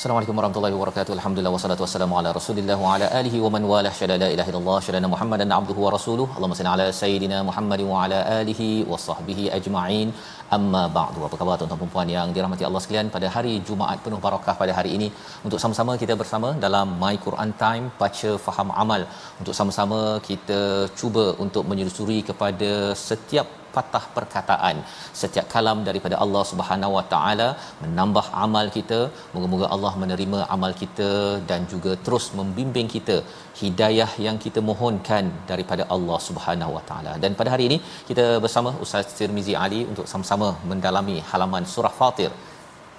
Assalamualaikum warahmatullahi wabarakatuh. Alhamdulillah wassalatu wassalamu ala Rasulillah wa ala alihi wa man walah. Syada la ilaha illallah, syada Muhammadan abduhu wa rasuluh. Allahumma salli ala sayidina Muhammad wa ala alihi wa sahbihi ajma'in. Amma ba'du. Apa khabar tuan-tuan dan puan yang dirahmati Allah sekalian pada hari Jumaat penuh barakah pada hari ini untuk sama-sama kita bersama dalam My Quran Time baca faham amal. Untuk sama-sama kita cuba untuk menyusuri kepada setiap patah perkataan. Setiap kalam daripada Allah Subhanahu Wa Taala menambah amal kita. Moga-moga Allah menerima amal kita dan juga terus membimbing kita. Hidayah yang kita mohonkan daripada Allah Subhanahu Wa Taala. Dan pada hari ini kita bersama Ustaz Tirmizi Ali untuk sama-sama mendalami halaman surah Fatir.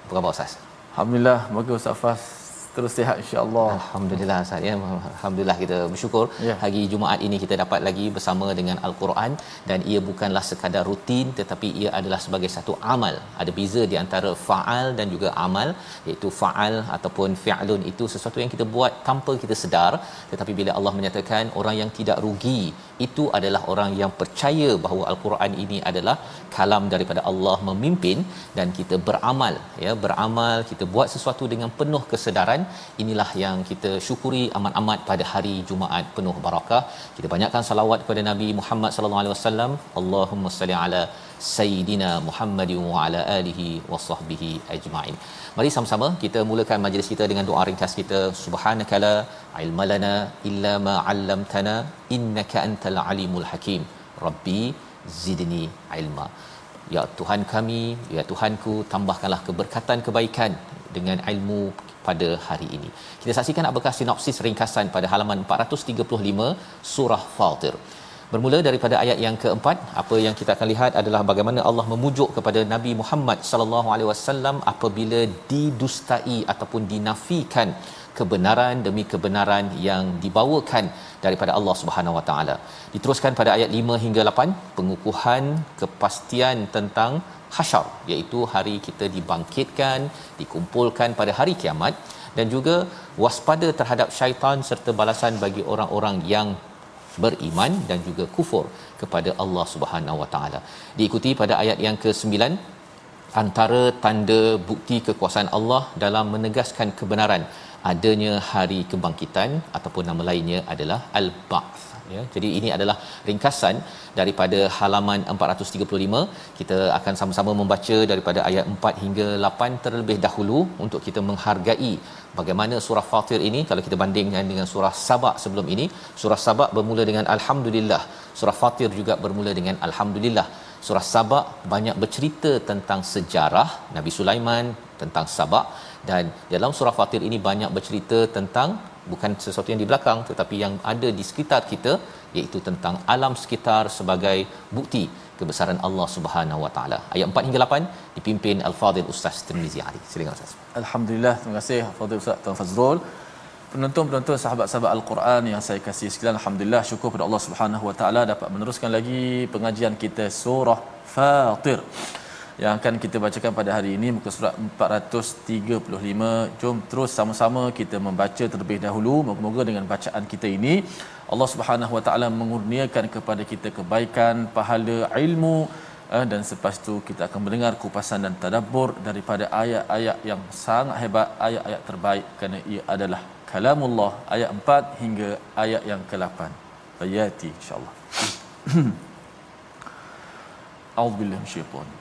Apa khabar Ustaz? Alhamdulillah, moga Ustaz Fas terus sihat insya-Allah. Alhamdulillah Ustaz ya. Alhamdulillah kita bersyukur Ya. hari Jumaat ini kita dapat lagi bersama dengan Al-Quran dan ia bukanlah sekadar rutin tetapi ia adalah sebagai satu amal. Ada beza di antara faal dan juga amal iaitu faal ataupun fi'lun itu sesuatu yang kita buat tanpa kita sedar tetapi bila Allah menyatakan orang yang tidak rugi itu adalah orang yang percaya bahawa Al-Quran ini adalah kalam daripada Allah memimpin dan kita beramal ya beramal kita buat sesuatu dengan penuh kesedaran. Inilah yang kita syukuri amat-amat pada hari Jumaat penuh barakah. Kita banyakkan salawat kepada Nabi Muhammad sallallahu alaihi wasallam. Allahumma salli ala sayidina Muhammad wa ala alihi wa sahbihi ajma'in mari sama-sama kita mulakan majlis kita dengan doa ringkas kita subhanakala ilmalana illa ma 'allamtana innaka antal alimul hakim rabbi zidni ilma ya Tuhan kami ya Tuhanku tambahkanlah keberkatan kebaikan dengan ilmu pada hari ini. Kita saksikan apakah sinopsis ringkasan pada halaman 435 surah Fatir. Bermula daripada ayat yang keempat, apa yang kita akan lihat adalah bagaimana Allah memujuk kepada Nabi Muhammad sallallahu alaihi wasallam apabila didustai ataupun dinafikan kebenaran demi kebenaran yang dibawakan daripada Allah Subhanahu Wa Taala. Diteruskan pada ayat 5 hingga 8 pengukuhan kepastian tentang hasyar iaitu hari kita dibangkitkan, dikumpulkan pada hari kiamat dan juga waspada terhadap syaitan serta balasan bagi orang-orang yang beriman dan juga kufur kepada Allah Subhanahu Wa Taala. Diikuti pada ayat yang ke-9 antara tanda bukti kekuasaan Allah dalam menegaskan kebenaran adanya hari kebangkitan ataupun nama lainnya adalah al-ba'ts ya. Jadi ini adalah ringkasan daripada halaman 435 kita akan sama-sama membaca daripada ayat 4 hingga 8 terlebih dahulu untuk kita menghargai bagaimana surah Fatir ini. Kalau kita bandingkan dengan surah Sabak sebelum ini surah Sabak bermula dengan alhamdulillah. Surah Fatir juga bermula dengan alhamdulillah. Surah Sabak banyak bercerita tentang sejarah Nabi Sulaiman tentang Sabak. Dan dalam surah Fatir ini banyak bercerita tentang bukan sesuatu yang di belakang tetapi yang ada di sekitar kita iaitu tentang alam sekitar sebagai bukti kebesaran Allah Subhanahu Wa Taala. Ayat 4 hingga 8 dipimpin Al-Fadhil Ustaz Tirmizi Ali. Silakan Ustaz. Alhamdulillah, terima kasih Fadil Ustaz Tuan Fazrul. Penonton-penonton sahabat-sahabat Al-Quran yang saya kasih sekalian, alhamdulillah syukur pada Allah Subhanahu Wa Taala dapat meneruskan lagi pengajian kita surah Fatir yang akan kita bacakan pada hari ini muka surat 435. Jom terus sama-sama kita membaca terlebih dahulu. Moga-moga dengan bacaan kita ini Allah Subhanahu Wa Taala mengurniakan kepada kita kebaikan, pahala, ilmu eh, dan selepas itu kita akan mendengar kupasan dan tadabbur daripada ayat-ayat yang sangat hebat, ayat-ayat terbaik kerana ia adalah kalamullah ayat 4 hingga ayat yang ke-8. Fayati insya-Allah. A'udzu billahi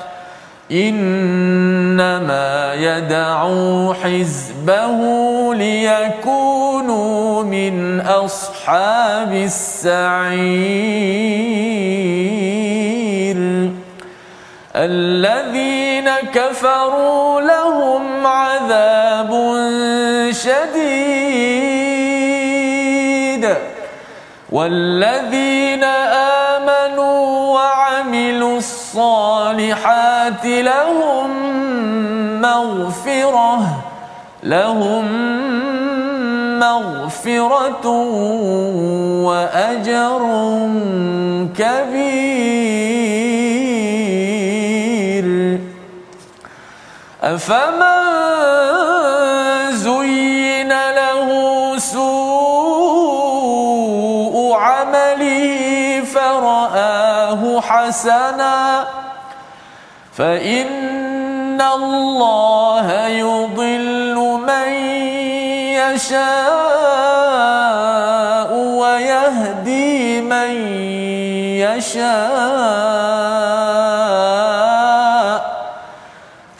إنما يدعو حزبه ليكونوا من أصحاب السعير. الذين كفروا لهم عذاب شديد. والذين آمنوا وعملوا الصالحات لهم مغفرة لهم مغفرة وأجر كبير. أفمن زين له سوء عمله فرآه حسنا. فإن الله يضل من يشاء ويهدي من يشاء.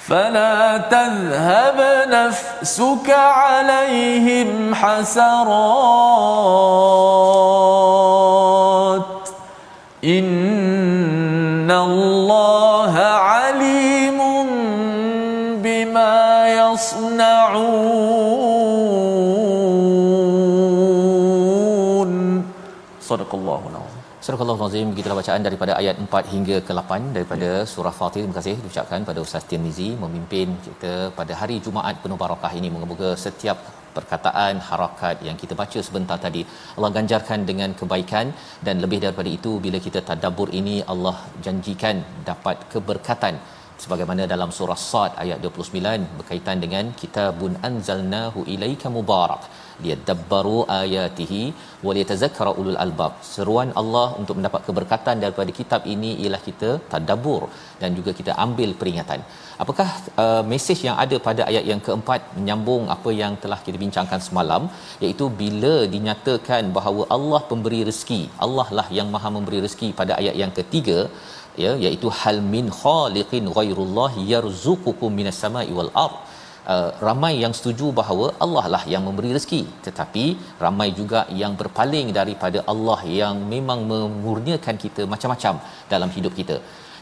فلا تذهب نفسك عليهم حسرات. إن Sadaqallahu alaihi Surah Al-Azim kita bacaan daripada ayat 4 hingga ke-8 daripada ya. surah Fatih. Terima kasih diucapkan pada Ustaz Tirmizi memimpin kita pada hari Jumaat penuh barakah ini. Moga-moga setiap perkataan harakat yang kita baca sebentar tadi Allah ganjarkan dengan kebaikan dan lebih daripada itu bila kita tadabbur ini Allah janjikan dapat keberkatan sebagaimana dalam surah Sad ayat 29 berkaitan dengan kitabun anzalnahu ilaika mubarak liyadabbaru ayatihi wa liyatadhakkara ulul albab seruan Allah untuk mendapat keberkatan daripada kitab ini ialah kita tadabbur dan juga kita ambil peringatan. Apakah uh, mesej yang ada pada ayat yang keempat menyambung apa yang telah kita bincangkan semalam? Iaitu bila dinyatakan bahawa Allah pemberi rezeki Allah lah yang maha memberi rezeki pada ayat yang ketiga ya iaitu hal min khaliqin ghairullah yarzuqukum minas sama'i wal ard Uh, ramai yang setuju bahawa Allah lah yang memberi rezeki. Tetapi ramai juga yang berpaling daripada Allah yang memang memurniakan kita macam-macam dalam hidup kita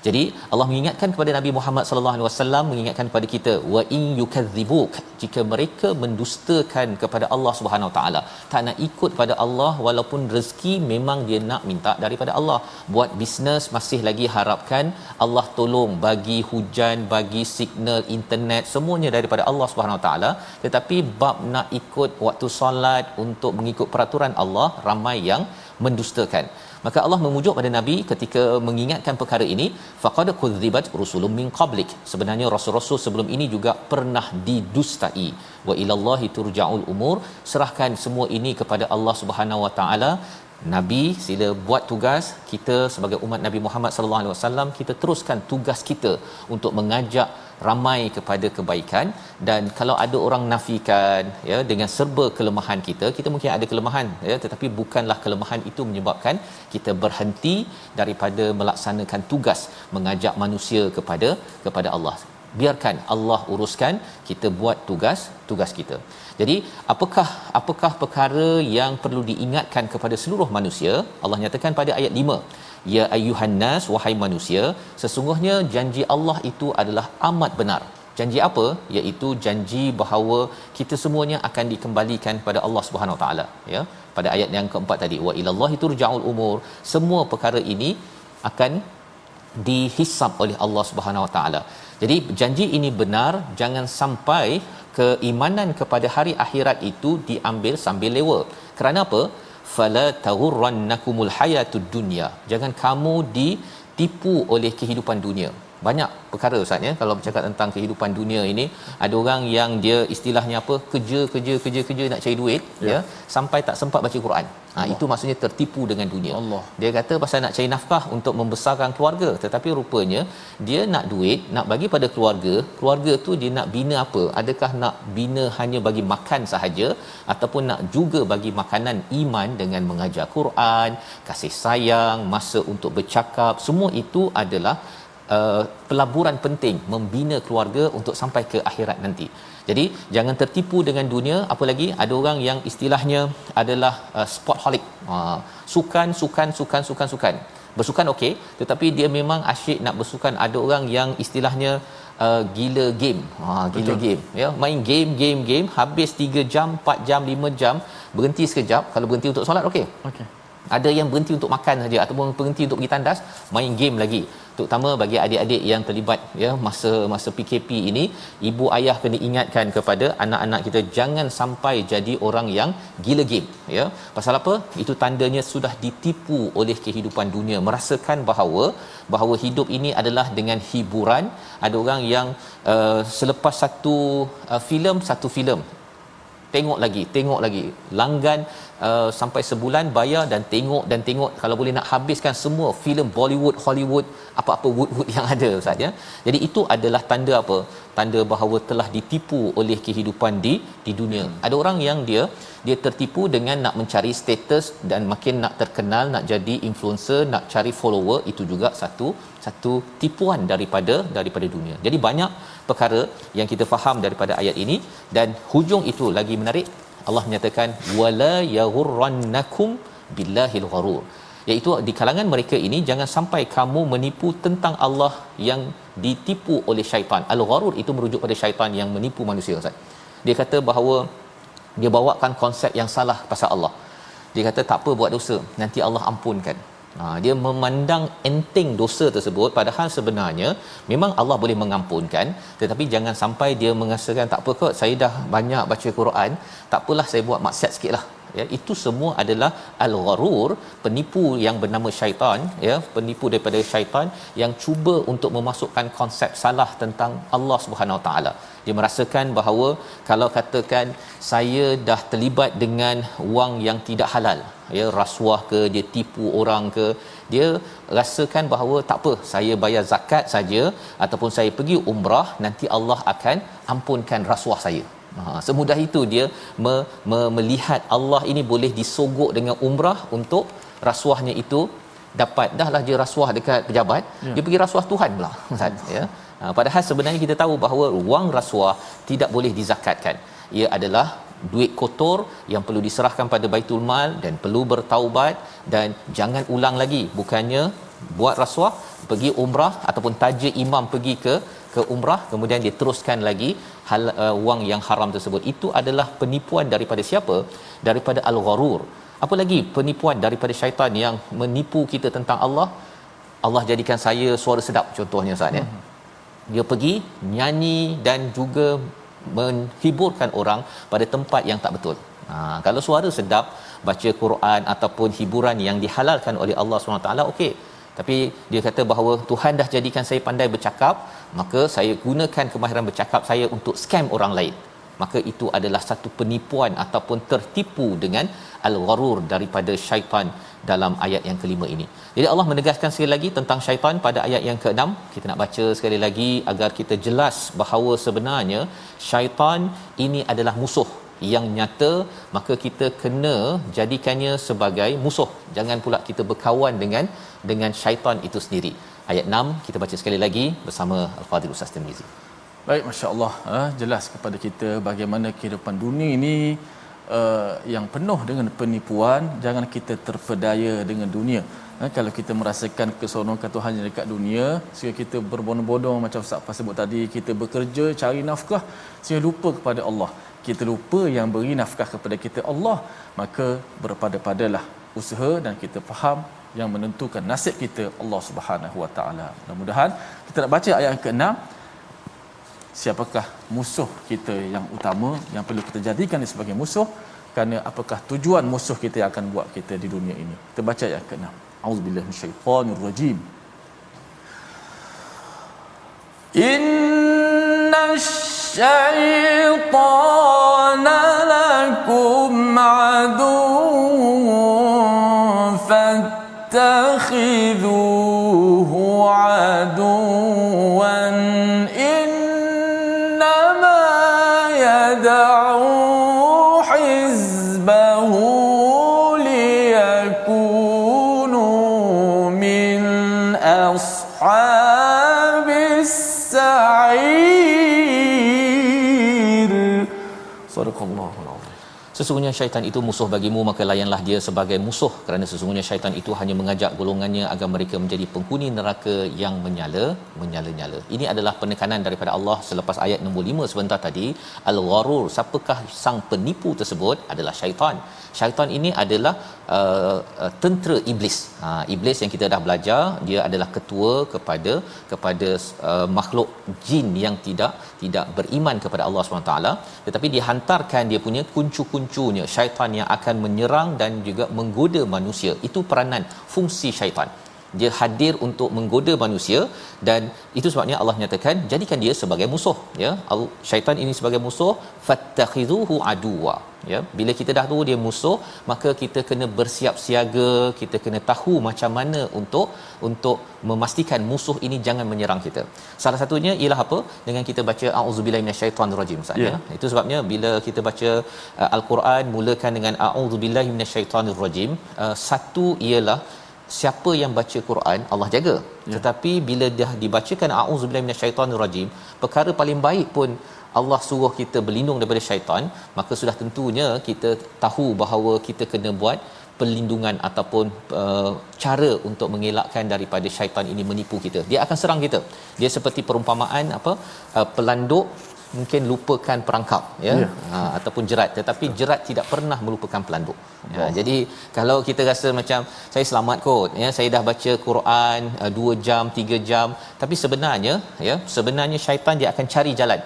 jadi Allah mengingatkan kepada Nabi Muhammad sallallahu alaihi wasallam mengingatkan kepada kita wa in yukadzibuk jika mereka mendustakan kepada Allah Subhanahu taala. Tak nak ikut pada Allah walaupun rezeki memang dia nak minta daripada Allah. Buat bisnes masih lagi harapkan Allah tolong bagi hujan bagi signal internet semuanya daripada Allah Subhanahu taala. Tetapi bab nak ikut waktu solat untuk mengikut peraturan Allah ramai yang mendustakan maka Allah memujuk pada nabi ketika mengingatkan perkara ini faqad kudzibat rusulun min qablik. Sebenarnya rasul-rasul sebelum ini juga pernah didustai. Wa ilallahi turja'ul umur. Serahkan semua ini kepada Allah Subhanahu wa taala. Nabi sila buat tugas kita sebagai umat Nabi Muhammad sallallahu alaihi wasallam kita teruskan tugas kita untuk mengajak ramai kepada kebaikan. Dan kalau ada orang nafikan ya dengan serba kelemahan kita kita mungkin ada kelemahan ya tetapi bukanlah kelemahan itu menyebabkan kita berhenti daripada melaksanakan tugas mengajak manusia kepada kepada Allah. Biarkan Allah uruskan kita buat tugas tugas kita jadi apakah apakah perkara yang perlu diingatkan kepada seluruh manusia? Allah nyatakan pada ayat 5 ya ayyuhan nas wahai manusia sesungguhnya janji Allah itu adalah amat benar. Janji apa? Iaitu janji bahawa kita semuanya akan dikembalikan pada Allah Subhanahu Wa taala ya. Pada ayat yang keempat tadi wa ilallahi turja'ul umur semua perkara ini akan dihisap oleh Allah Subhanahu Wa taala jadi janji ini benar jangan sampai keimanan kepada hari akhirat itu diambil sambil lewa. Kerana apa? Fala taghurrannakumul hayatud dunya. Jangan kamu ditipu oleh kehidupan dunia banyak perkara ustaz ya kalau bercakap tentang kehidupan dunia ini ada orang yang dia istilahnya apa kerja kerja kerja kerja nak cari duit ya, ya sampai tak sempat baca Quran ha itu maksudnya tertipu dengan dunia. Allah. Dia kata pasal nak cari nafkah untuk membesarkan keluarga tetapi rupanya dia nak duit nak bagi pada keluarga keluarga tu dia nak bina apa? Adakah nak bina hanya bagi makan sahaja ataupun nak juga bagi makanan iman dengan mengajar Quran kasih sayang masa untuk bercakap? Semua itu adalah uh, pelaburan penting membina keluarga untuk sampai ke akhirat nanti. Jadi jangan tertipu dengan dunia apa lagi ada orang yang istilahnya adalah uh, sportholic. Uh, sukan sukan sukan sukan sukan. Bersukan okey tetapi dia memang asyik nak bersukan. Ada orang yang istilahnya uh, gila game. Ha uh, gila Betul. game ya. Main game game game habis 3 jam, 4 jam, 5 jam berhenti sekejap kalau berhenti untuk solat okey. Okey. Ada yang berhenti untuk makan saja ataupun berhenti untuk pergi tandas, main game lagi terutama bagi adik-adik yang terlibat ya masa masa PKP ini ibu ayah kena ingatkan kepada anak-anak kita jangan sampai jadi orang yang gila game ya. Pasal apa? Itu tandanya sudah ditipu oleh kehidupan dunia. Merasakan bahawa bahawa hidup ini adalah dengan hiburan. Ada orang yang uh, selepas satu uh, filem satu filem tengok lagi tengok lagi. Langgan uh, sampai sebulan bayar dan tengok dan tengok. Kalau boleh nak habiskan semua filem Bollywood Hollywood apa-apa wood wood yang ada ustaz ya. Jadi itu adalah tanda apa? Tanda bahawa telah ditipu oleh kehidupan di di dunia. Hmm. ada orang yang dia dia tertipu dengan nak mencari status dan makin nak terkenal nak jadi influencer nak cari follower itu juga satu satu tipuan daripada daripada dunia. Jadi banyak perkara yang kita faham daripada ayat ini. Dan hujung itu lagi menarik Allah menyatakan wala yaghurrannakum billahil gharur. Iaitu di kalangan mereka ini jangan sampai kamu menipu tentang Allah yang ditipu oleh syaitan. Al-gharur itu merujuk pada syaitan yang menipu manusia Ustaz. Dia kata bahawa dia bawakan konsep yang salah pasal Allah. Dia kata tak apa buat dosa nanti Allah ampunkan Ha, dia memandang enteng dosa tersebut. Padahal sebenarnya memang Allah boleh mengampunkan tetapi jangan sampai dia mengasakan tak apa kot saya dah banyak baca Quran tak apalah saya buat maksiat sikitlah ya itu semua adalah al-gharur penipu yang bernama syaitan ya penipu daripada syaitan yang cuba untuk memasukkan konsep salah tentang Allah Subhanahu taala. Dia merasakan bahawa kalau katakan saya dah terlibat dengan wang yang tidak halal ya rasuah ke dia tipu orang ke dia rasakan bahawa tak apa saya bayar zakat saja ataupun saya pergi umrah nanti Allah akan ampunkan rasuah saya. Ha, semudah itu dia me, me, melihat Allah ini boleh disogok dengan umrah untuk rasuahnya itu dapat. Dahlah dia rasuah dekat pejabat ya. dia pergi rasuah Tuhan pula Ustaz ya. Ha, padahal sebenarnya kita tahu bahawa wang rasuah tidak boleh dizakatkan. Ia adalah duit kotor yang perlu diserahkan pada baitul mal dan perlu bertaubat dan jangan ulang lagi. Bukannya buat rasuah pergi umrah ataupun taja imam pergi ke ke umrah kemudian dia teruskan lagi hal uh, wang yang haram tersebut. Itu adalah penipuan daripada siapa? Daripada al-gharur. Apa lagi penipuan daripada syaitan yang menipu kita tentang Allah? Allah jadikan saya suara sedap contohnya saat ya. Hmm. dia pergi nyanyi dan juga menghiburkan orang pada tempat yang tak betul. Ha, kalau suara sedap baca Quran ataupun hiburan yang dihalalkan oleh Allah SWT okey. Tapi dia kata bahawa Tuhan dah jadikan saya pandai bercakap maka saya gunakan kemahiran bercakap saya untuk scam orang lain. Maka itu adalah satu penipuan ataupun tertipu dengan al-gharur daripada syaitan dalam ayat yang kelima ini. Jadi Allah menegaskan sekali lagi tentang syaitan pada ayat yang keenam. Kita nak baca sekali lagi agar kita jelas bahawa sebenarnya syaitan ini adalah musuh yang nyata maka kita kena jadikannya sebagai musuh jangan pula kita berkawan dengan dengan syaitan itu sendiri ayat 6 kita baca sekali lagi bersama al-fadhil ustaz Tirmizi baik masya-Allah uh, jelas kepada kita bagaimana kehidupan dunia ini uh, yang penuh dengan penipuan jangan kita terpedaya dengan dunia. Uh, kalau kita merasakan keseronokan Tuhan yang dekat dunia sehingga kita berbondong-bondong macam Ustaz sebut tadi kita bekerja cari nafkah sehingga lupa kepada Allah. Kita lupa yang beri nafkah kepada kita Allah maka berpada-padalah usaha dan kita faham yang menentukan nasib kita Allah Subhanahu Wa Taala. Mudah-mudahan kita nak baca ayat ke-6 siapakah musuh kita yang utama yang perlu kita jadikan dia sebagai musuh? Kerana apakah tujuan musuh kita yang akan buat kita di dunia ini? Kita baca ayat ke-6 auzubillahi minasyaitonir rajim الشيطان lakum عدو فاتخذوه aduwan Sesungguhnya syaitan itu musuh bagimu maka layanlah dia sebagai musuh kerana sesungguhnya syaitan itu hanya mengajak golongannya agar mereka menjadi penghuni neraka yang menyala menyala-nyala. Ini adalah penekanan daripada Allah selepas ayat nombor 5 sebentar tadi al-gharur siapakah sang penipu tersebut adalah syaitan. Syaitan ini adalah uh, uh, tentera iblis. Ha, iblis yang kita dah belajar dia adalah ketua kepada kepada uh, makhluk jin yang tidak tidak beriman kepada Allah SWT tetapi dihantarkan dia punya kuncu-kuncunya syaitan yang akan menyerang dan juga menggoda manusia. Itu peranan fungsi syaitan. Dia hadir untuk menggoda manusia dan itu sebabnya Allah nyatakan jadikan dia sebagai musuh ya. Syaitan ini sebagai musuh fattakhizuhu aduwa ya bila kita dah tahu dia musuh maka kita kena bersiap siaga kita kena tahu macam mana untuk untuk memastikan musuh ini jangan menyerang kita salah satunya ialah apa dengan kita baca auzubillahi minasyaitonirrajim ustaz yeah. ya itu sebabnya bila kita baca uh, al-Quran mulakan dengan auzubillahi minasyaitonirrajim uh, satu ialah siapa yang baca Quran Allah jaga ya. tetapi bila dah dibacakan auzubillahi minasyaitonirrajim perkara paling baik pun Allah suruh kita berlindung daripada syaitan maka sudah tentunya kita tahu bahawa kita kena buat perlindungan ataupun uh, cara untuk mengelakkan daripada syaitan ini menipu kita. Dia akan serang kita. Dia seperti perumpamaan apa uh, pelanduk mungkin lupakan perangkap ya? Yeah. ha, ataupun jerat. Tetapi jerat tidak pernah melupakan pelanduk. Ya, jadi kalau kita rasa macam saya selamat kot ya? Saya dah baca Quran uh, 2 jam 3 jam. Tapi sebenarnya ya? Sebenarnya syaitan dia akan cari jalan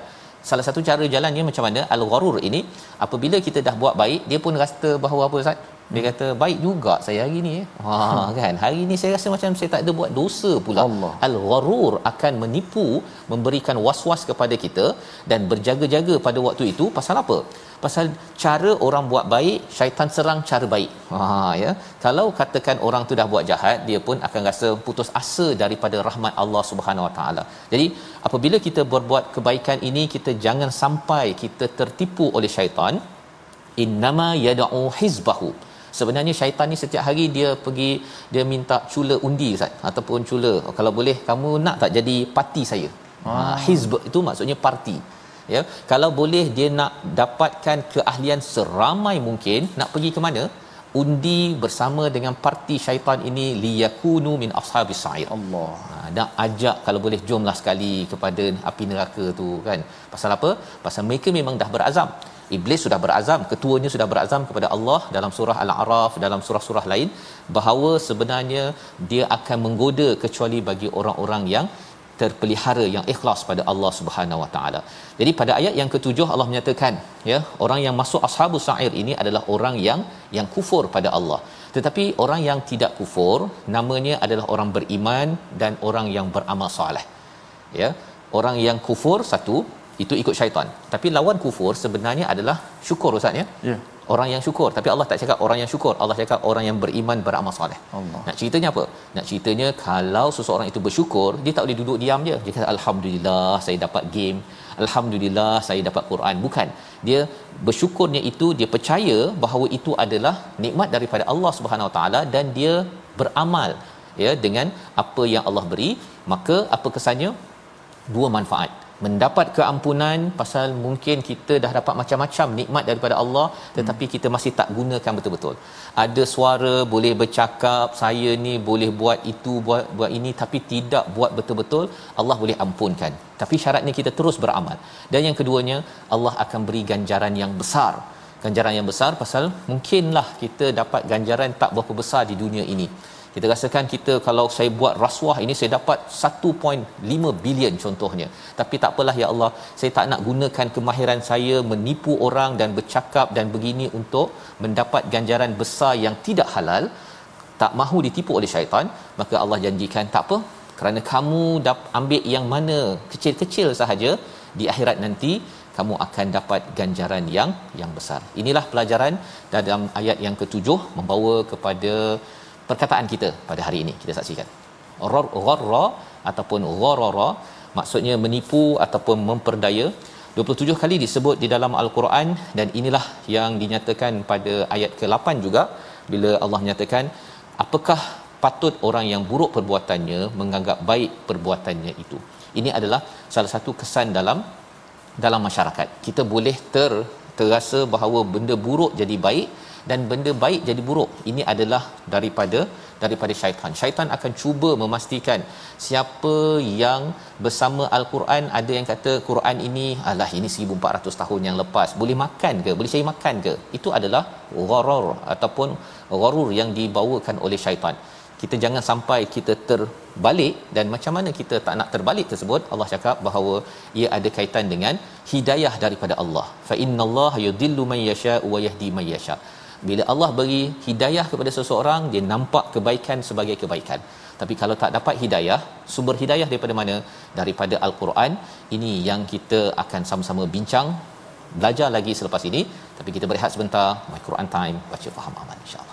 salah satu cara jalannya macam mana? Al-gharur ini apabila kita dah buat baik dia pun rasa bahawa apa Ustaz dia hmm. kata baik juga saya hari ni ha kan? Hari ni saya rasa macam saya tak ada buat dosa pula. Al-gharur akan menipu memberikan was-was kepada kita dan berjaga-jaga pada waktu itu pasal apa? Pasal cara orang buat baik syaitan serang cara baik. Ha ya. Kalau katakan orang tu dah buat jahat dia pun akan rasa putus asa daripada rahmat Allah Subhanahu Wa Taala. Jadi apabila kita berbuat kebaikan ini kita jangan sampai kita tertipu oleh syaitan. Innama yad'u hizbahu sebenarnya syaitan ni setiap hari dia pergi dia minta cula undi ustaz ataupun cula. Kalau boleh kamu nak tak jadi parti saya? Ah. ha, hizb. Itu maksudnya parti. Ya kalau boleh dia nak dapatkan keahlian seramai mungkin nak pergi ke mana? Undi bersama dengan parti syaitan ini liyakunu min ashabis sa'ir. Allah. Ha, nak ajak kalau boleh jomlah sekali kepada api neraka tu kan? Pasal apa? Pasal mereka memang dah berazam iblis sudah berazam ketuanya sudah berazam kepada Allah dalam surah al-a'raf dalam surah-surah lain bahawa sebenarnya dia akan menggoda kecuali bagi orang-orang yang terpelihara yang ikhlas pada Allah Subhanahu Wa Taala. Jadi pada ayat yang ketujuh Allah menyatakan ya orang yang masuk ashabus sa'ir ini adalah orang yang yang kufur pada Allah. Tetapi orang yang tidak kufur namanya adalah orang beriman dan orang yang beramal soleh. Ya. Orang yang kufur satu itu ikut syaitan. Tapi lawan kufur sebenarnya adalah syukur ustaz ya? Ya. Orang yang syukur. Tapi Allah tak cakap orang yang syukur. Allah cakap orang yang beriman beramal soleh. Allah. nak ceritanya apa? Nak ceritanya kalau seseorang itu bersyukur dia tak boleh duduk diam je. Dia kata alhamdulillah saya dapat game. Alhamdulillah saya dapat Quran. Bukan. Dia bersyukurnya itu dia percaya bahawa itu adalah nikmat daripada Allah Subhanahu Wa Taala dan dia beramal ya dengan apa yang Allah beri. Maka apa kesannya? Dua manfaat mendapat keampunan pasal mungkin kita dah dapat macam-macam nikmat daripada Allah tetapi kita masih tak gunakan betul-betul. Ada suara boleh bercakap, saya ni boleh buat itu buat buat ini tapi tidak buat betul-betul, Allah boleh ampunkan. Tapi syaratnya kita terus beramal. Dan yang keduanya, Allah akan beri ganjaran yang besar. Ganjaran yang besar pasal mungkinlah kita dapat ganjaran tak berapa besar di dunia ini kita rasakan kita kalau saya buat rasuah ini saya dapat 1.5 bilion contohnya. Tapi tak apalah ya Allah saya tak nak gunakan kemahiran saya menipu orang dan bercakap dan begini untuk mendapat ganjaran besar yang tidak halal tak mahu ditipu oleh syaitan maka Allah janjikan tak apa. Kerana kamu dap- ambil yang mana? Kecil-kecil sahaja. Di akhirat nanti kamu akan dapat ganjaran yang yang besar. Inilah pelajaran dalam ayat yang ketujuh membawa kepada perkataan kita pada hari ini kita saksikan. Gharra ataupun gharara maksudnya menipu ataupun memperdaya 27 kali disebut di dalam al-Quran dan inilah yang dinyatakan pada ayat ke-8 juga bila Allah menyatakan apakah patut orang yang buruk perbuatannya menganggap baik perbuatannya itu? Ini adalah salah satu kesan dalam dalam masyarakat. Kita boleh ter terasa bahawa benda buruk jadi baik dan benda baik jadi buruk. Ini adalah daripada daripada syaitan. Syaitan akan cuba memastikan siapa yang bersama al-Quran ada yang kata Quran ini alah ini 1400 tahun yang lepas. Boleh makan ke? Boleh cari makan ke? Itu adalah gharar ataupun gharur yang dibawakan oleh syaitan. Kita jangan sampai kita terbalik dan macam mana kita tak nak terbalik tersebut Allah cakap bahawa ia ada kaitan dengan hidayah daripada Allah. Fa innallaha yudillu man yasha wa yahdi man yasha bila Allah beri hidayah kepada seseorang dia nampak kebaikan sebagai kebaikan. Tapi kalau tak dapat hidayah sumber hidayah daripada mana? Daripada al-Quran. Ini yang kita akan sama-sama bincang belajar lagi selepas ini. Tapi kita berehat sebentar my Quran time. Baca faham aman insyaallah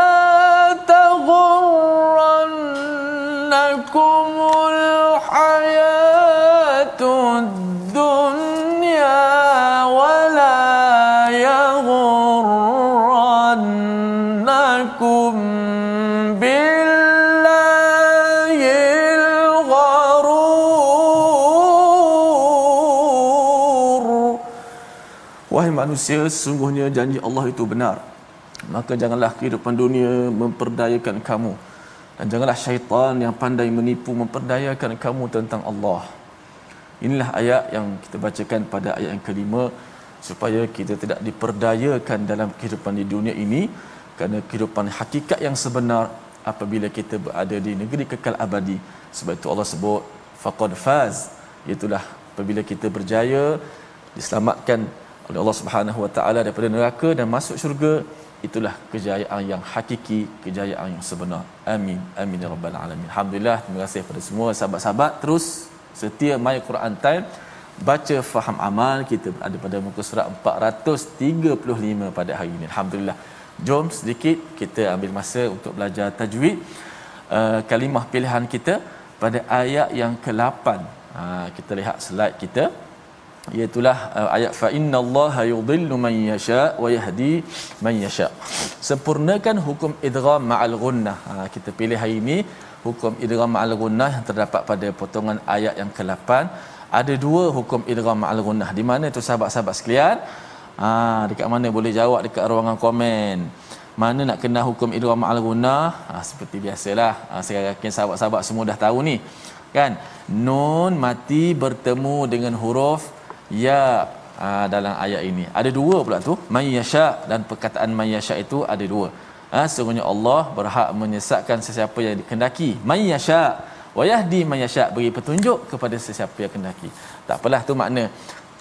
manusia, sesungguhnya janji Allah itu benar. Maka janganlah kehidupan dunia memperdayakan kamu. Dan janganlah syaitan yang pandai menipu memperdayakan kamu tentang Allah. Inilah ayat yang kita bacakan pada ayat yang kelima supaya kita tidak diperdayakan dalam kehidupan di dunia ini kerana kehidupan hakikat yang sebenar apabila kita berada di negeri kekal abadi sebab itu Allah sebut faqad faz itulah apabila kita berjaya diselamatkan oleh Allah Subhanahu Wa Taala daripada neraka dan masuk syurga itulah kejayaan yang hakiki kejayaan yang sebenar. Amin. Amin ya rabbal alamin. Alhamdulillah terima kasih kepada semua sahabat-sahabat. Terus setia my Quran time baca faham amal kita ada pada muka surat 435 pada hari ini. Alhamdulillah. Jom sedikit kita ambil masa untuk belajar tajwid uh, kalimah pilihan kita pada ayat yang ke-8 uh, kita lihat slide kita iaitulah uh, ayat fa innallaha yudhillu man yasha wa yahdi man yasha. Sempurnakan hukum idgham ma'al gunnah uh, kita pilih hari ini hukum idgham ma'al gunnah yang terdapat pada potongan ayat yang ke-8 ada dua hukum idgham ma'al gunnah di mana tu sahabat-sahabat sekalian? Ha, dekat mana boleh jawab? Dekat ruangan komen. Mana nak kena hukum idgham ma'al gunnah ha, seperti biasalah. Ha, yakin sahabat-sahabat semua dah tahu ni. Kan? Nun mati bertemu dengan huruf ya ha, dalam ayat ini. Ada dua pula tu. Mayyasha dan perkataan mayyasha itu ada dua. Ha, sesungguhnya Allah berhak menyesatkan sesiapa yang dikendaki. Mayyasha wa yahdi man yasha beri petunjuk kepada sesiapa yang kendaki tak apalah tu makna.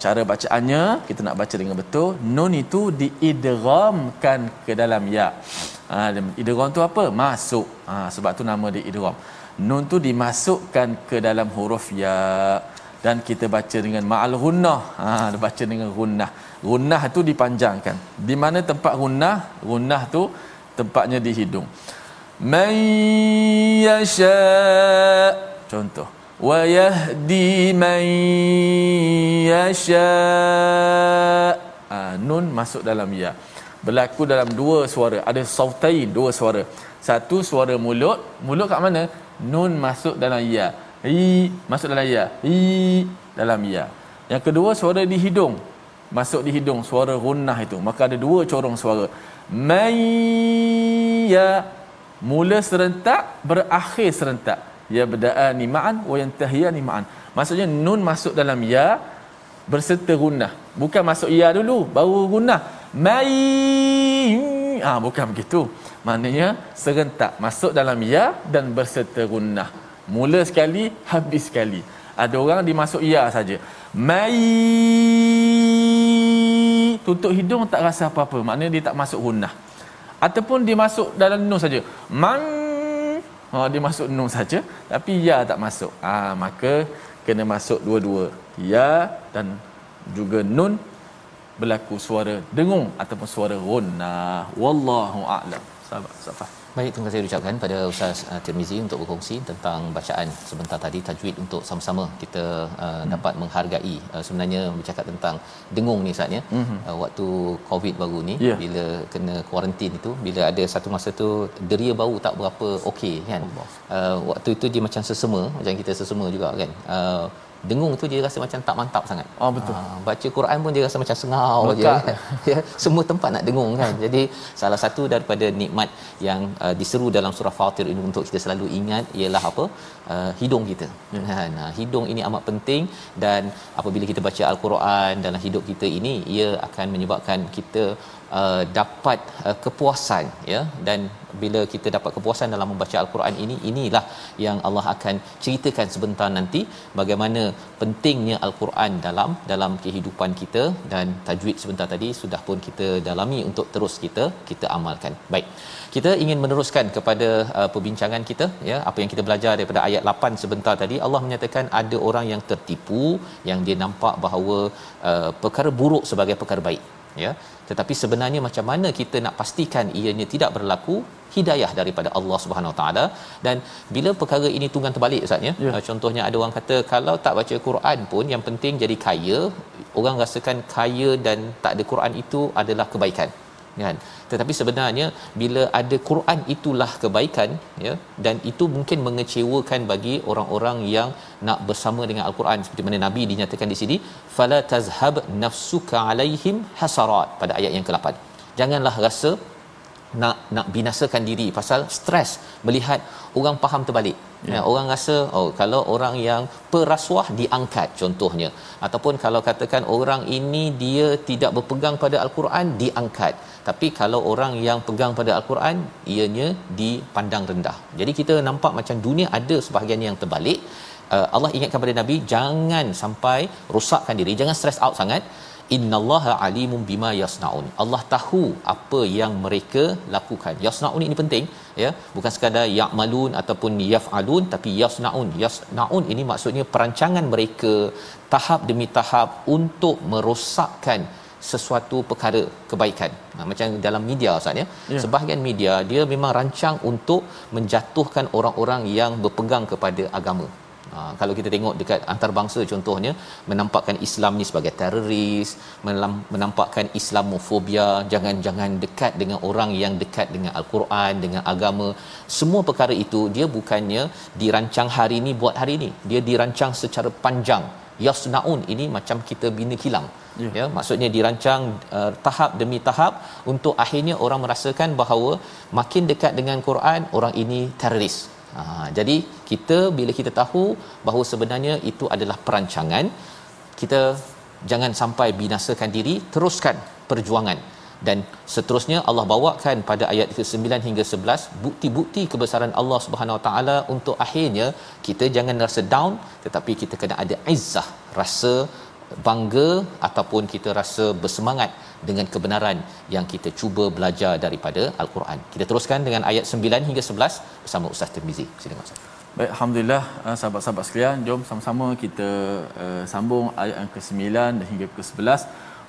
Cara bacaannya kita nak baca dengan betul. Nun itu diidghamkan ke dalam ya. Ha idgham tu apa? Masuk. Ha sebab tu nama dia idgham. Nun tu dimasukkan ke dalam huruf ya dan kita baca dengan ma'al gunnah ha baca dengan gunnah gunnah tu dipanjangkan. Di mana tempat gunnah gunnah tu tempatnya di hidung. Man yasha contoh. Wa yahdi man yasha. Ha, nun masuk dalam ya. Berlaku dalam dua suara. Ada sautain dua suara. Satu suara mulut. Mulut kat mana? Nun masuk dalam ya i masuk dalam ya. I dalam ya. Yang kedua suara di hidung. Masuk di hidung suara gunnah itu. Maka ada dua corong suara. Man ya mula serentak berakhir serentak. Ya ni ma'an wa ni ma'an. Maksudnya nun masuk dalam ya berserta gunnah bukan masuk ya dulu baru gunnah mai ah ha, bukan begitu. Maknanya serentak. Masuk dalam ya dan berserta gunnah mula sekali habis sekali. Ada orang dimasuk ya saja. Mai tutup hidung tak rasa apa-apa. Maknanya dia tak masuk gunnah. Ataupun dia masuk dalam nun saja. Man ha dia masuk nun saja tapi ya tak masuk. Ah ha, maka kena masuk dua-dua. Ya dan juga nun berlaku suara dengung ataupun suara gunnah. Wallahu a'lam. Sahabat safah Baik, terima kasih ucapkan pada Ustaz uh, Tirmizi untuk berkongsi tentang bacaan sebentar tadi tajwid untuk sama-sama kita uh, hmm. dapat menghargai uh, sebenarnya bercakap tentang dengung ni saatnya hmm. uh, waktu covid baru ni yeah. bila kena kuarantin itu bila ada satu masa tu deria bau tak berapa okey kan uh, waktu itu dia macam sesama macam kita sesama juga kan uh, dengung tu dia rasa macam tak mantap sangat. Oh betul. Ha, baca Quran pun dia rasa macam sengau aja. ya, semua tempat nak dengung kan. Jadi salah satu daripada nikmat yang uh, diseru dalam surah Fatir ini untuk kita selalu ingat ialah apa? Uh, hidung kita. Ya. Ha, nah, hidung ini amat penting dan apabila kita baca al-Quran dalam hidup kita ini ia akan menyebabkan kita uh, dapat uh, kepuasan ya dan bila kita dapat kepuasan dalam membaca al-Quran ini inilah yang Allah akan ceritakan sebentar nanti bagaimana pentingnya al-Quran dalam dalam kehidupan kita. Dan tajwid sebentar tadi sudah pun kita dalami untuk terus kita kita amalkan. Baik. Kita ingin meneruskan kepada uh, perbincangan kita ya. Apa yang kita belajar daripada ayat 8 sebentar tadi Allah menyatakan ada orang yang tertipu yang dia nampak bahawa uh, perkara buruk sebagai perkara baik ya. Tetapi sebenarnya macam mana kita nak pastikan ianya tidak berlaku hidayah daripada Allah Subhanahu taala. Dan bila perkara ini tunggang terbalik ustaz ya? Yeah. contohnya ada orang kata kalau tak baca Quran pun yang penting jadi kaya orang rasakan kaya dan tak ada Quran itu adalah kebaikan kan? Tetapi sebenarnya bila ada Quran itulah kebaikan ya dan itu mungkin mengecewakan bagi orang-orang yang nak bersama dengan al-Quran. Seperti mana nabi dinyatakan di sini fala tazhab nafsuka alaihim hasarat pada ayat yang ke-8 janganlah rasa nak nak binasakan diri pasal stres melihat orang faham terbalik. Ya. Ya, orang rasa oh kalau orang yang perasuah diangkat contohnya. Ataupun kalau katakan orang ini dia tidak berpegang pada al-Quran diangkat tapi kalau orang yang pegang pada al-Quran ianya dipandang rendah. Jadi kita nampak macam dunia ada sebahagian yang terbalik. Uh, Allah ingatkan pada Nabi jangan sampai rosakkan diri, jangan stress out sangat. Innallaha alimun bima yasnaun. Allah tahu apa yang mereka lakukan. Yasnaun ini penting ya bukan sekadar ya'malun ataupun yaf'alun tapi yasnaun yasnaun ini maksudnya perancangan mereka tahap demi tahap untuk merosakkan sesuatu perkara kebaikan. Ha, macam dalam media Ustaz ya. ya. Sebahagian media dia memang rancang untuk menjatuhkan orang-orang yang berpegang kepada agama. Ha, kalau kita tengok dekat antarabangsa contohnya menampakkan Islam ni sebagai teroris, menampakkan Islamofobia, jangan-jangan dekat dengan orang yang dekat dengan al-Quran, dengan agama. Semua perkara itu dia bukannya dirancang hari ini buat hari ini. Dia dirancang secara panjang. Yasnaun ini macam kita bina kilang. Ya, ya maksudnya dirancang uh, tahap demi tahap untuk akhirnya orang merasakan bahawa makin dekat dengan Quran orang ini teroris. Ha, jadi kita bila kita tahu bahawa sebenarnya itu adalah perancangan, kita jangan sampai binasakan diri, teruskan perjuangan. Dan seterusnya Allah bawakan pada ayat ke-9 hingga 11 bukti-bukti kebesaran Allah Subhanahu Wa Taala untuk akhirnya kita jangan rasa down tetapi kita kena ada izzah rasa bangga ataupun kita rasa bersemangat dengan kebenaran yang kita cuba belajar daripada al-Quran. Kita teruskan dengan ayat 9 hingga 11 bersama Ustaz Tirmizi. Silakan Ustaz. Baik, alhamdulillah uh, sahabat-sahabat sekalian, jom sama-sama kita uh, sambung ayat yang ke-9 dan hingga ke-11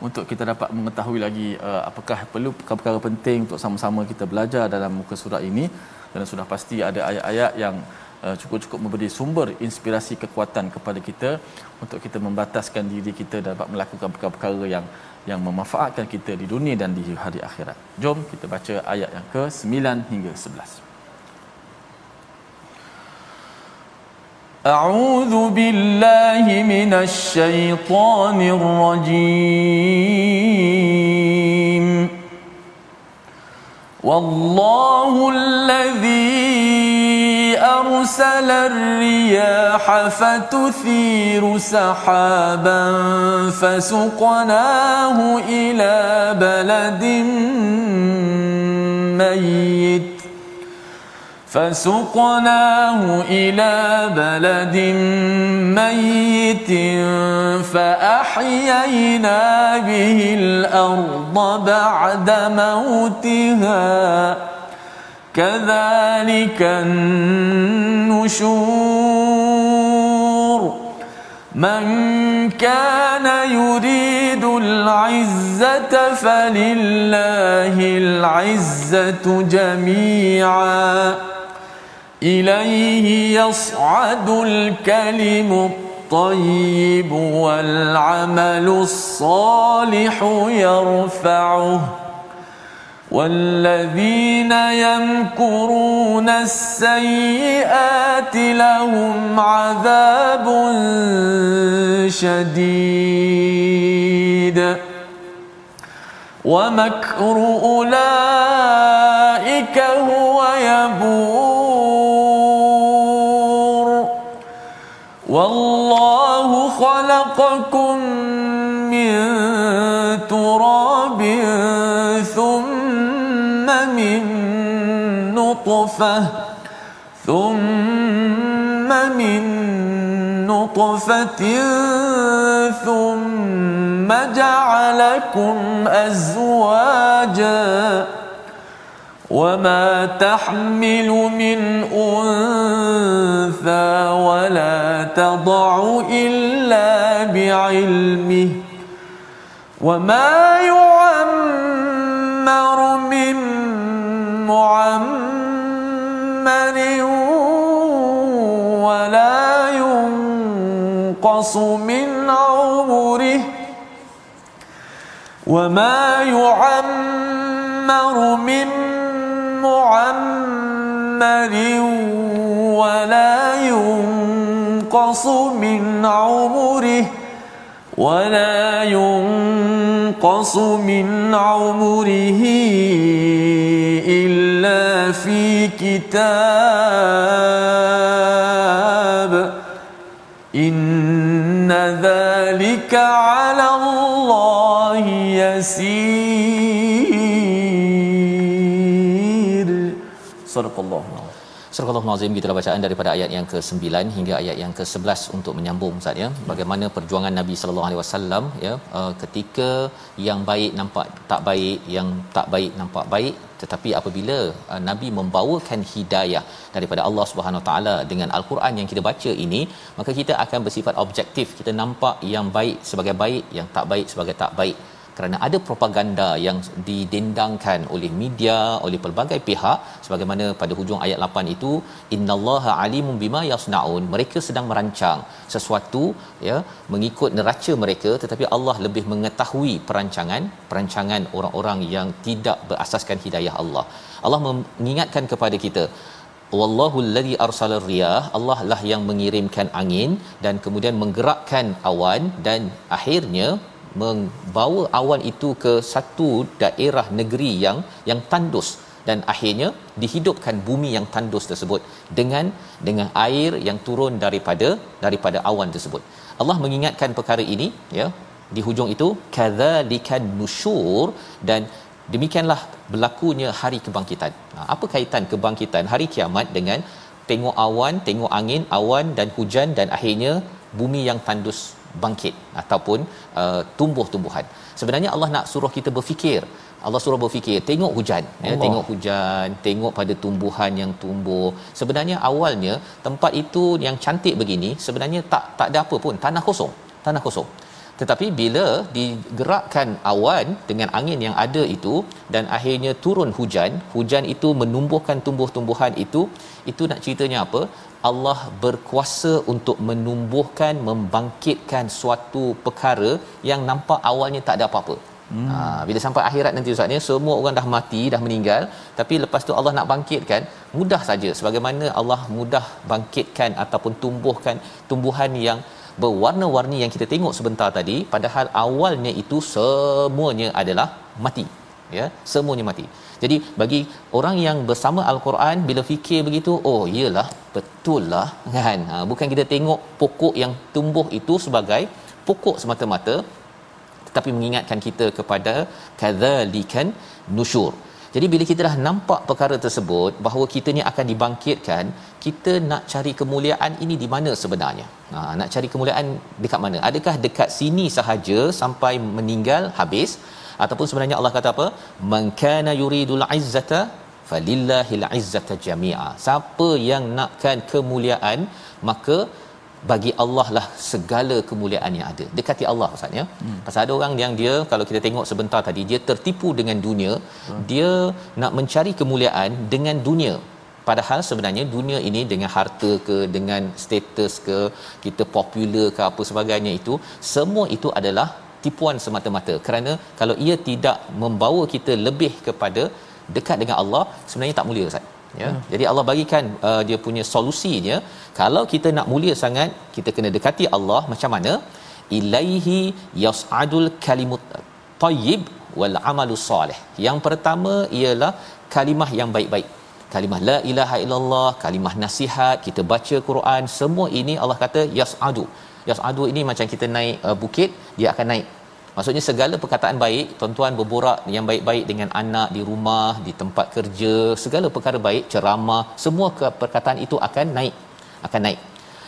untuk kita dapat mengetahui lagi uh, apakah perlu perkara-perkara penting untuk sama-sama kita belajar dalam muka surat ini dan sudah pasti ada ayat-ayat yang uh, cukup-cukup memberi sumber inspirasi kekuatan kepada kita untuk kita membataskan diri kita dapat melakukan perkara-perkara yang yang memanfaatkan kita di dunia dan di hari akhirat. Jom kita baca ayat yang ke-9 hingga 11. أعوذ بالله من الشيطان الرجيم والله الذي أرسل الرياح فتثير سحابا فسقناه إلى بلد ميت فسقناه إلى بلد ميت فأحيينا به الأرض بعد موتها كذلك النشور. من كان يريد العزة فلله العزة جميعا. إليه يصعد الكلم الطيب والعمل الصالح يرفعه. والذين يمكرون السيئات لهم عذاب شديد. ومكر أولئك هو يبور. والله خلقكم من نطفة ثم من نطفة ثم جعلكم أزواجا. وما تحمل من أنثى ولا تضع إلا بعلمه. وما يعمر من معمر ولا ينقص من عمره وما يعمر من معمر ولا ينقص من عمره ولا ينقص من عمره في كتاب إن ذلك على الله يسير صدق الله Surah Al-Azim kita bacaan daripada ayat yang ke-9 hingga ayat yang ke-11 untuk menyambung Ustaz ya. Bagaimana perjuangan Nabi sallallahu alaihi wasallam ya. Uh, ketika yang baik nampak tak baik, yang tak baik nampak baik. Tetapi apabila uh, Nabi membawakan hidayah daripada Allah Subhanahu taala dengan al-Quran yang kita baca ini maka kita akan bersifat objektif. Kita nampak yang baik sebagai baik yang tak baik sebagai tak baik kerana ada propaganda yang didendangkan oleh media oleh pelbagai pihak sebagaimana pada hujung ayat 8 itu innallaha alimun bima yasnaun. Mereka sedang merancang sesuatu ya mengikut neraca mereka tetapi Allah lebih mengetahui perancangan perancangan orang-orang yang tidak berasaskan hidayah Allah. Allah mengingatkan kepada kita wallahu allazi arsala riyah. Allah lah yang mengirimkan angin dan kemudian menggerakkan awan dan akhirnya membawa awan itu ke satu daerah negeri yang yang tandus dan akhirnya dihidupkan bumi yang tandus tersebut dengan dengan air yang turun daripada daripada awan tersebut. Allah mengingatkan perkara ini ya di hujung itu kadzalikan nusyur dan demikianlah berlakunya hari kebangkitan. Apa kaitan kebangkitan hari kiamat dengan tengok awan, tengok angin, awan dan hujan dan akhirnya bumi yang tandus bangkit ataupun uh, tumbuh-tumbuhan. Sebenarnya Allah nak suruh kita berfikir. Allah suruh berfikir, tengok hujan, ya, tengok hujan, tengok pada tumbuhan yang tumbuh. Sebenarnya awalnya tempat itu yang cantik begini, sebenarnya tak tak ada apa pun, tanah kosong, tanah kosong. Tetapi bila digerakkan awan dengan angin yang ada itu dan akhirnya turun hujan, hujan itu menumbuhkan tumbuh-tumbuhan itu, itu nak ceritanya apa? Allah berkuasa untuk menumbuhkan membangkitkan suatu perkara yang nampak awalnya tak ada apa-apa. Hmm. Ha, bila sampai akhirat nanti ustaz ni semua orang dah mati dah meninggal tapi lepas tu Allah nak bangkitkan mudah saja sebagaimana Allah mudah bangkitkan ataupun tumbuhkan tumbuhan yang berwarna-warni yang kita tengok sebentar tadi padahal awalnya itu semuanya adalah mati ya semuanya mati jadi bagi orang yang bersama al-Quran bila fikir begitu oh iyalah betul lah kan ha, bukan kita tengok pokok yang tumbuh itu sebagai pokok semata-mata tetapi mengingatkan kita kepada kadzalikan nusyur jadi bila kita dah nampak perkara tersebut bahawa kita ni akan dibangkitkan, kita nak cari kemuliaan ini di mana sebenarnya? Ha, nak cari kemuliaan dekat mana? Adakah dekat sini sahaja sampai meninggal habis ataupun sebenarnya Allah kata apa? Man kana yuridul izzata falillahil izzata jami'a. Siapa yang nakkan kemuliaan, maka bagi Allah lah segala kemuliaan yang ada. Dekati Allah Ustaz ya. Hmm. Pasal ada orang yang dia kalau kita tengok sebentar tadi dia tertipu dengan dunia, hmm. dia nak mencari kemuliaan dengan dunia. Padahal sebenarnya dunia ini dengan harta ke dengan status ke kita popular ke apa sebagainya itu semua itu adalah tipuan semata-mata. Kerana kalau ia tidak membawa kita lebih kepada dekat dengan Allah sebenarnya tak mulia Ustaz. Ya? Hmm. jadi Allah bagikan uh, dia punya solusinya. Kalau kita nak mulia sangat kita kena dekati Allah macam mana? Ilaihi yasadul kalimut tayyib wal amalu soleh yang pertama ialah kalimah yang baik-baik. Kalimah la ilaha illallah kalimah nasihat kita baca Quran semua ini Allah kata yasadu yasadu ini macam kita naik uh, bukit dia akan naik Maksudnya segala perkataan baik, tuan-tuan berborak yang baik-baik dengan anak di rumah, di tempat kerja, segala perkara baik, ceramah, semua perkataan itu akan naik, akan naik.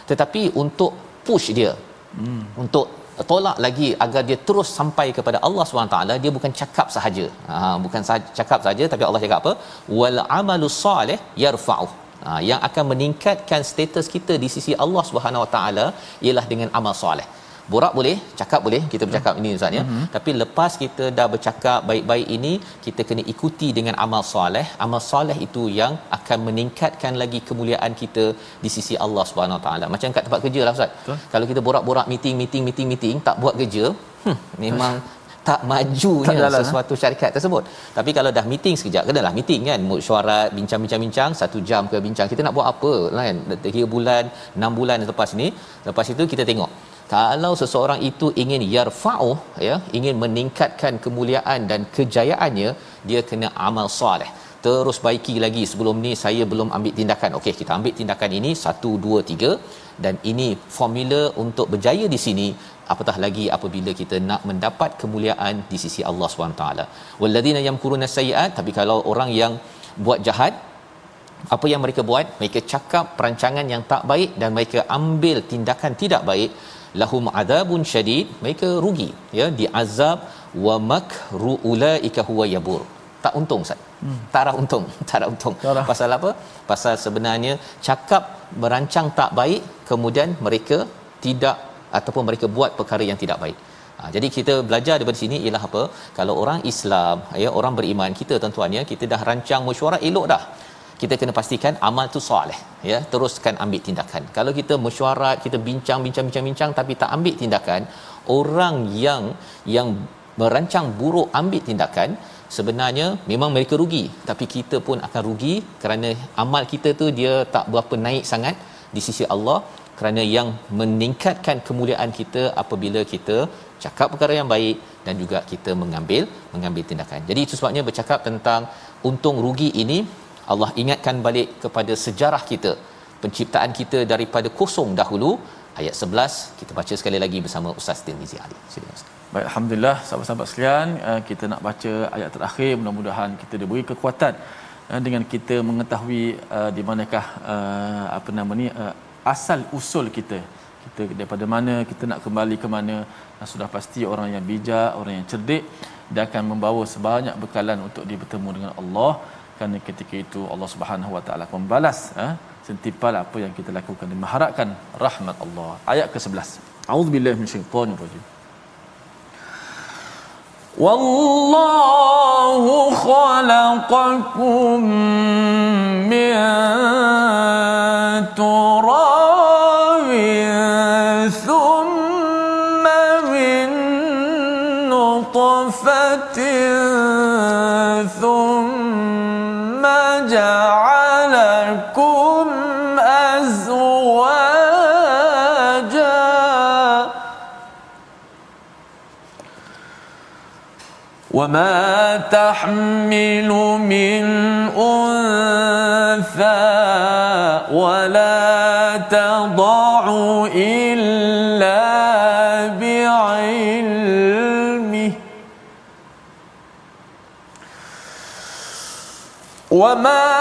Tetapi untuk push dia, hmm. untuk tolak lagi agar dia terus sampai kepada Allah SWT dia bukan cakap sahaja ha, bukan sah- cakap saja tapi Allah cakap apa wal amalu salih yarfa'u ha, yang akan meningkatkan status kita di sisi Allah Subhanahu Wa Taala ialah dengan amal soleh. Borak boleh? Cakap boleh? Kita bercakap ini ustaz ya? Mm-hmm. tapi lepas kita dah bercakap baik-baik ini kita kena ikuti dengan amal soleh. Amal soleh itu yang akan meningkatkan lagi kemuliaan kita di sisi Allah Subhanahu taala. Macam kat tempat kerja lah ustaz. Betul. kalau kita borak-borak meeting meeting meeting meeting tak buat kerja hmm, memang tak majunya tak sesuatu syarikat tersebut. Tapi kalau dah meeting sekejap, kenalah meeting kan, mesyuarat, bincang-bincang-bincang, satu jam ke bincang. Kita nak buat apa kan? Tiga bulan, enam bulan lepas ni, lepas itu kita tengok kalau seseorang itu ingin yarfa'u ya ingin meningkatkan kemuliaan dan kejayaannya dia kena amal soleh terus baiki lagi sebelum ni saya belum ambil tindakan okey kita ambil tindakan ini 1 2 3 dan ini formula untuk berjaya di sini apatah lagi apabila kita nak mendapat kemuliaan di sisi Allah SWT walladzina yamkuruna sayiat tapi kalau orang yang buat jahat apa yang mereka buat mereka cakap perancangan yang tak baik dan mereka ambil tindakan tidak baik lahum adabun syadid mereka rugi ya diazab wa makru ulaika huwa yabur tak untung Ustaz. Hmm. Tak ada untung, tak ada untung. Tarah. Pasal apa? Pasal sebenarnya cakap merancang tak baik kemudian mereka tidak ataupun mereka buat perkara yang tidak baik. Ha, jadi kita belajar daripada sini ialah apa? Kalau orang Islam, ya orang beriman, kita tuan-tuan ya, kita dah rancang mesyuarat elok dah. Kita kena pastikan amal tu soleh, ya. Teruskan ambil tindakan. Kalau kita mesyuarat, kita bincang bincang bincang bincang tapi tak ambil tindakan, orang yang yang merancang buruk ambil tindakan, sebenarnya memang mereka rugi tapi kita pun akan rugi kerana amal kita tu dia tak berapa naik sangat di sisi Allah kerana yang meningkatkan kemuliaan kita apabila kita cakap perkara yang baik dan juga kita mengambil mengambil tindakan. Jadi itu sebabnya bercakap tentang untung rugi ini Allah ingatkan balik kepada sejarah kita penciptaan kita daripada kosong dahulu ayat 11 kita baca sekali lagi bersama Ustaz Tirmizi Ali. Silakan Ustaz. Baik, alhamdulillah sahabat-sahabat sekalian, uh, kita nak baca ayat terakhir mudah-mudahan kita diberi kekuatan uh, dengan kita mengetahui uh, di manakah apa nama ni asal usul kita. Kita daripada mana kita nak kembali ke mana sudah pasti orang yang bijak, orang yang cerdik dia akan membawa sebanyak bekalan untuk dia bertemu dengan Allah kerana ketika itu Allah Subhanahu Wa Taala membalas sentimpal apa yang kita lakukan dan mengharapkan rahmat Allah. Ayat ke-11. A'udzubillahi minasyaitonirrajim. والله خلقكم من تراب وما تحمل من انثى ولا تضع الا بعلمه وما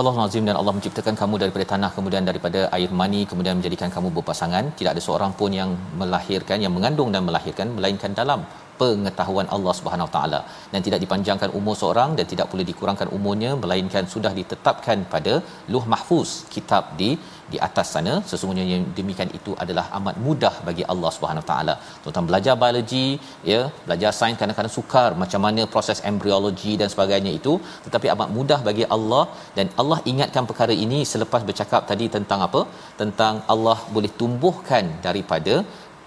Allah Azim dan Allah menciptakan kamu daripada tanah kemudian daripada air mani kemudian menjadikan kamu berpasangan. Tidak ada seorang pun yang melahirkan yang mengandung dan melahirkan melainkan dalam pengetahuan Allah Subhanahu Wa Taala dan tidak dipanjangkan umur seorang dan tidak pula dikurangkan umurnya melainkan sudah ditetapkan pada Luh Mahfuz kitab di di atas sana sesungguhnya yang demikian itu adalah amat mudah bagi Allah Subhanahu taala. Tuan-tuan belajar biologi ya, belajar sains kadang-kadang sukar macam mana proses embriologi dan sebagainya itu tetapi amat mudah bagi Allah dan Allah ingatkan perkara ini selepas bercakap tadi tentang apa? Tentang Allah boleh tumbuhkan daripada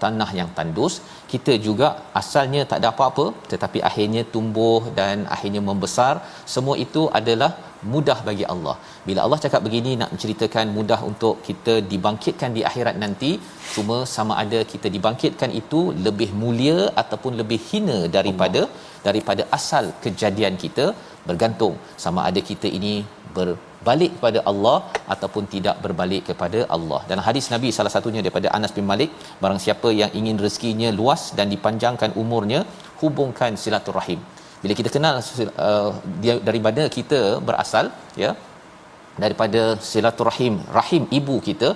tanah yang tandus kita juga asalnya tak ada apa-apa tetapi akhirnya tumbuh dan akhirnya membesar semua itu adalah mudah bagi Allah. Bila Allah cakap begini nak menceritakan mudah untuk kita dibangkitkan di akhirat nanti, cuma sama ada kita dibangkitkan itu lebih mulia ataupun lebih hina daripada Allah. daripada asal kejadian kita bergantung sama ada kita ini berbalik kepada Allah ataupun tidak berbalik kepada Allah. Dan hadis Nabi salah satunya daripada Anas bin Malik, barang siapa yang ingin rezekinya luas dan dipanjangkan umurnya, hubungkan silaturahim bila kita kenal uh, dia daripada kita berasal ya daripada silaturahim rahim ibu kita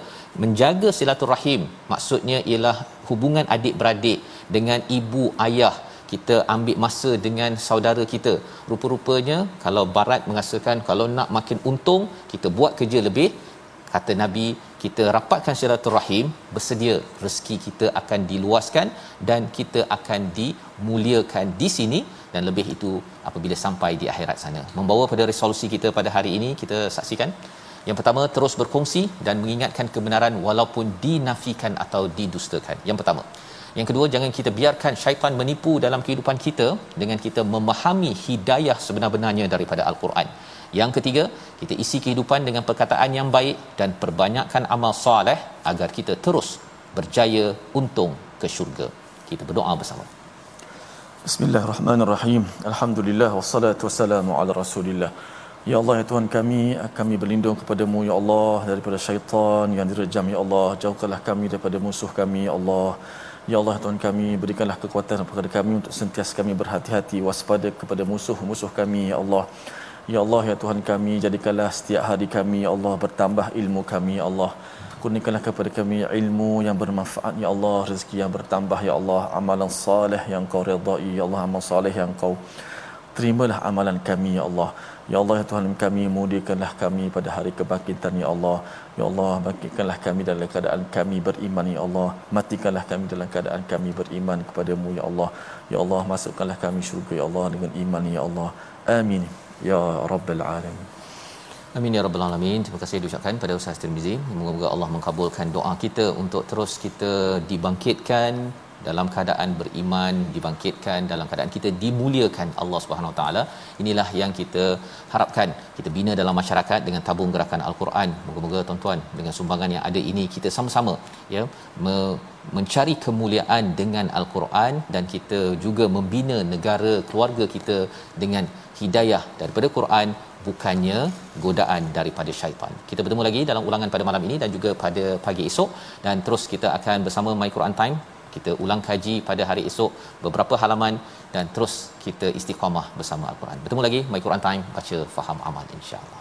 menjaga silaturahim maksudnya ialah hubungan adik beradik dengan ibu ayah kita ambil masa dengan saudara kita rupa-rupanya kalau barat mengasakan kalau nak makin untung kita buat kerja lebih kata nabi kita rapatkan silaturahim bersedia rezeki kita akan diluaskan dan kita akan dimuliakan di sini dan lebih itu apabila sampai di akhirat sana membawa pada resolusi kita pada hari ini kita saksikan Yang pertama, terus berkongsi dan mengingatkan kebenaran walaupun dinafikan atau didustakan. Yang pertama. Yang kedua, jangan kita biarkan syaitan menipu dalam kehidupan kita dengan kita memahami hidayah sebenar-benarnya daripada al-Quran. Yang ketiga, kita isi kehidupan dengan perkataan yang baik dan perbanyakkan amal soleh agar kita terus berjaya untung ke syurga. Kita berdoa bersama. Bismillahirrahmanirrahim. Alhamdulillah wassalatu wassalamu ala Rasulillah. Ya Allah ya Tuhan kami, kami berlindung kepadamu ya Allah daripada syaitan yang direjam ya Allah. Jauhkanlah kami daripada musuh kami ya Allah. Ya Allah Tuhan kami, berikanlah kekuatan kepada kami untuk sentiasa kami berhati-hati waspada kepada musuh-musuh kami ya Allah. Ya Allah ya Tuhan kami, jadikanlah setiap hari kami ya Allah bertambah ilmu kami ya Allah. Kurniakanlah kepada kami ilmu yang bermanfaat ya Allah, rezeki yang bertambah ya Allah, amalan salih yang kau redai ya Allah, amal salih yang kau terimalah amalan kami ya Allah. Ya Allah ya Tuhan kami mudiakanlah kami pada hari kebangkitan ya Allah. Ya Allah bangkitkanlah kami dalam keadaan kami beriman ya Allah. Matikanlah kami dalam keadaan kami beriman kepadamu ya Allah. Ya Allah masukkanlah kami syurga ya Allah dengan iman ya Allah. Amin. Ya Rabbal Alamin. Amin ya rabbal alamin. Terima kasih diucapkan pada Ustaz Tirmizi. Semoga Allah mengabulkan doa kita untuk terus kita dibangkitkan dalam keadaan beriman dibangkitkan dalam keadaan kita dimuliakan Allah Subhanahu Taala inilah yang kita harapkan. Kita bina dalam masyarakat dengan tabung gerakan al-Quran. Moga-moga tuan-tuan dengan sumbangan yang ada ini kita sama-sama ya me- mencari kemuliaan dengan al-Quran dan kita juga membina negara keluarga kita dengan hidayah daripada Quran bukannya godaan daripada syaitan. Kita bertemu lagi dalam ulangan pada malam ini dan juga pada pagi esok. Dan terus kita akan bersama My Quran Time kita ulang kaji pada hari esok beberapa halaman dan terus kita istiqamah bersama al-Quran. Bertemu lagi My Quran Time baca faham amal insya-Allah.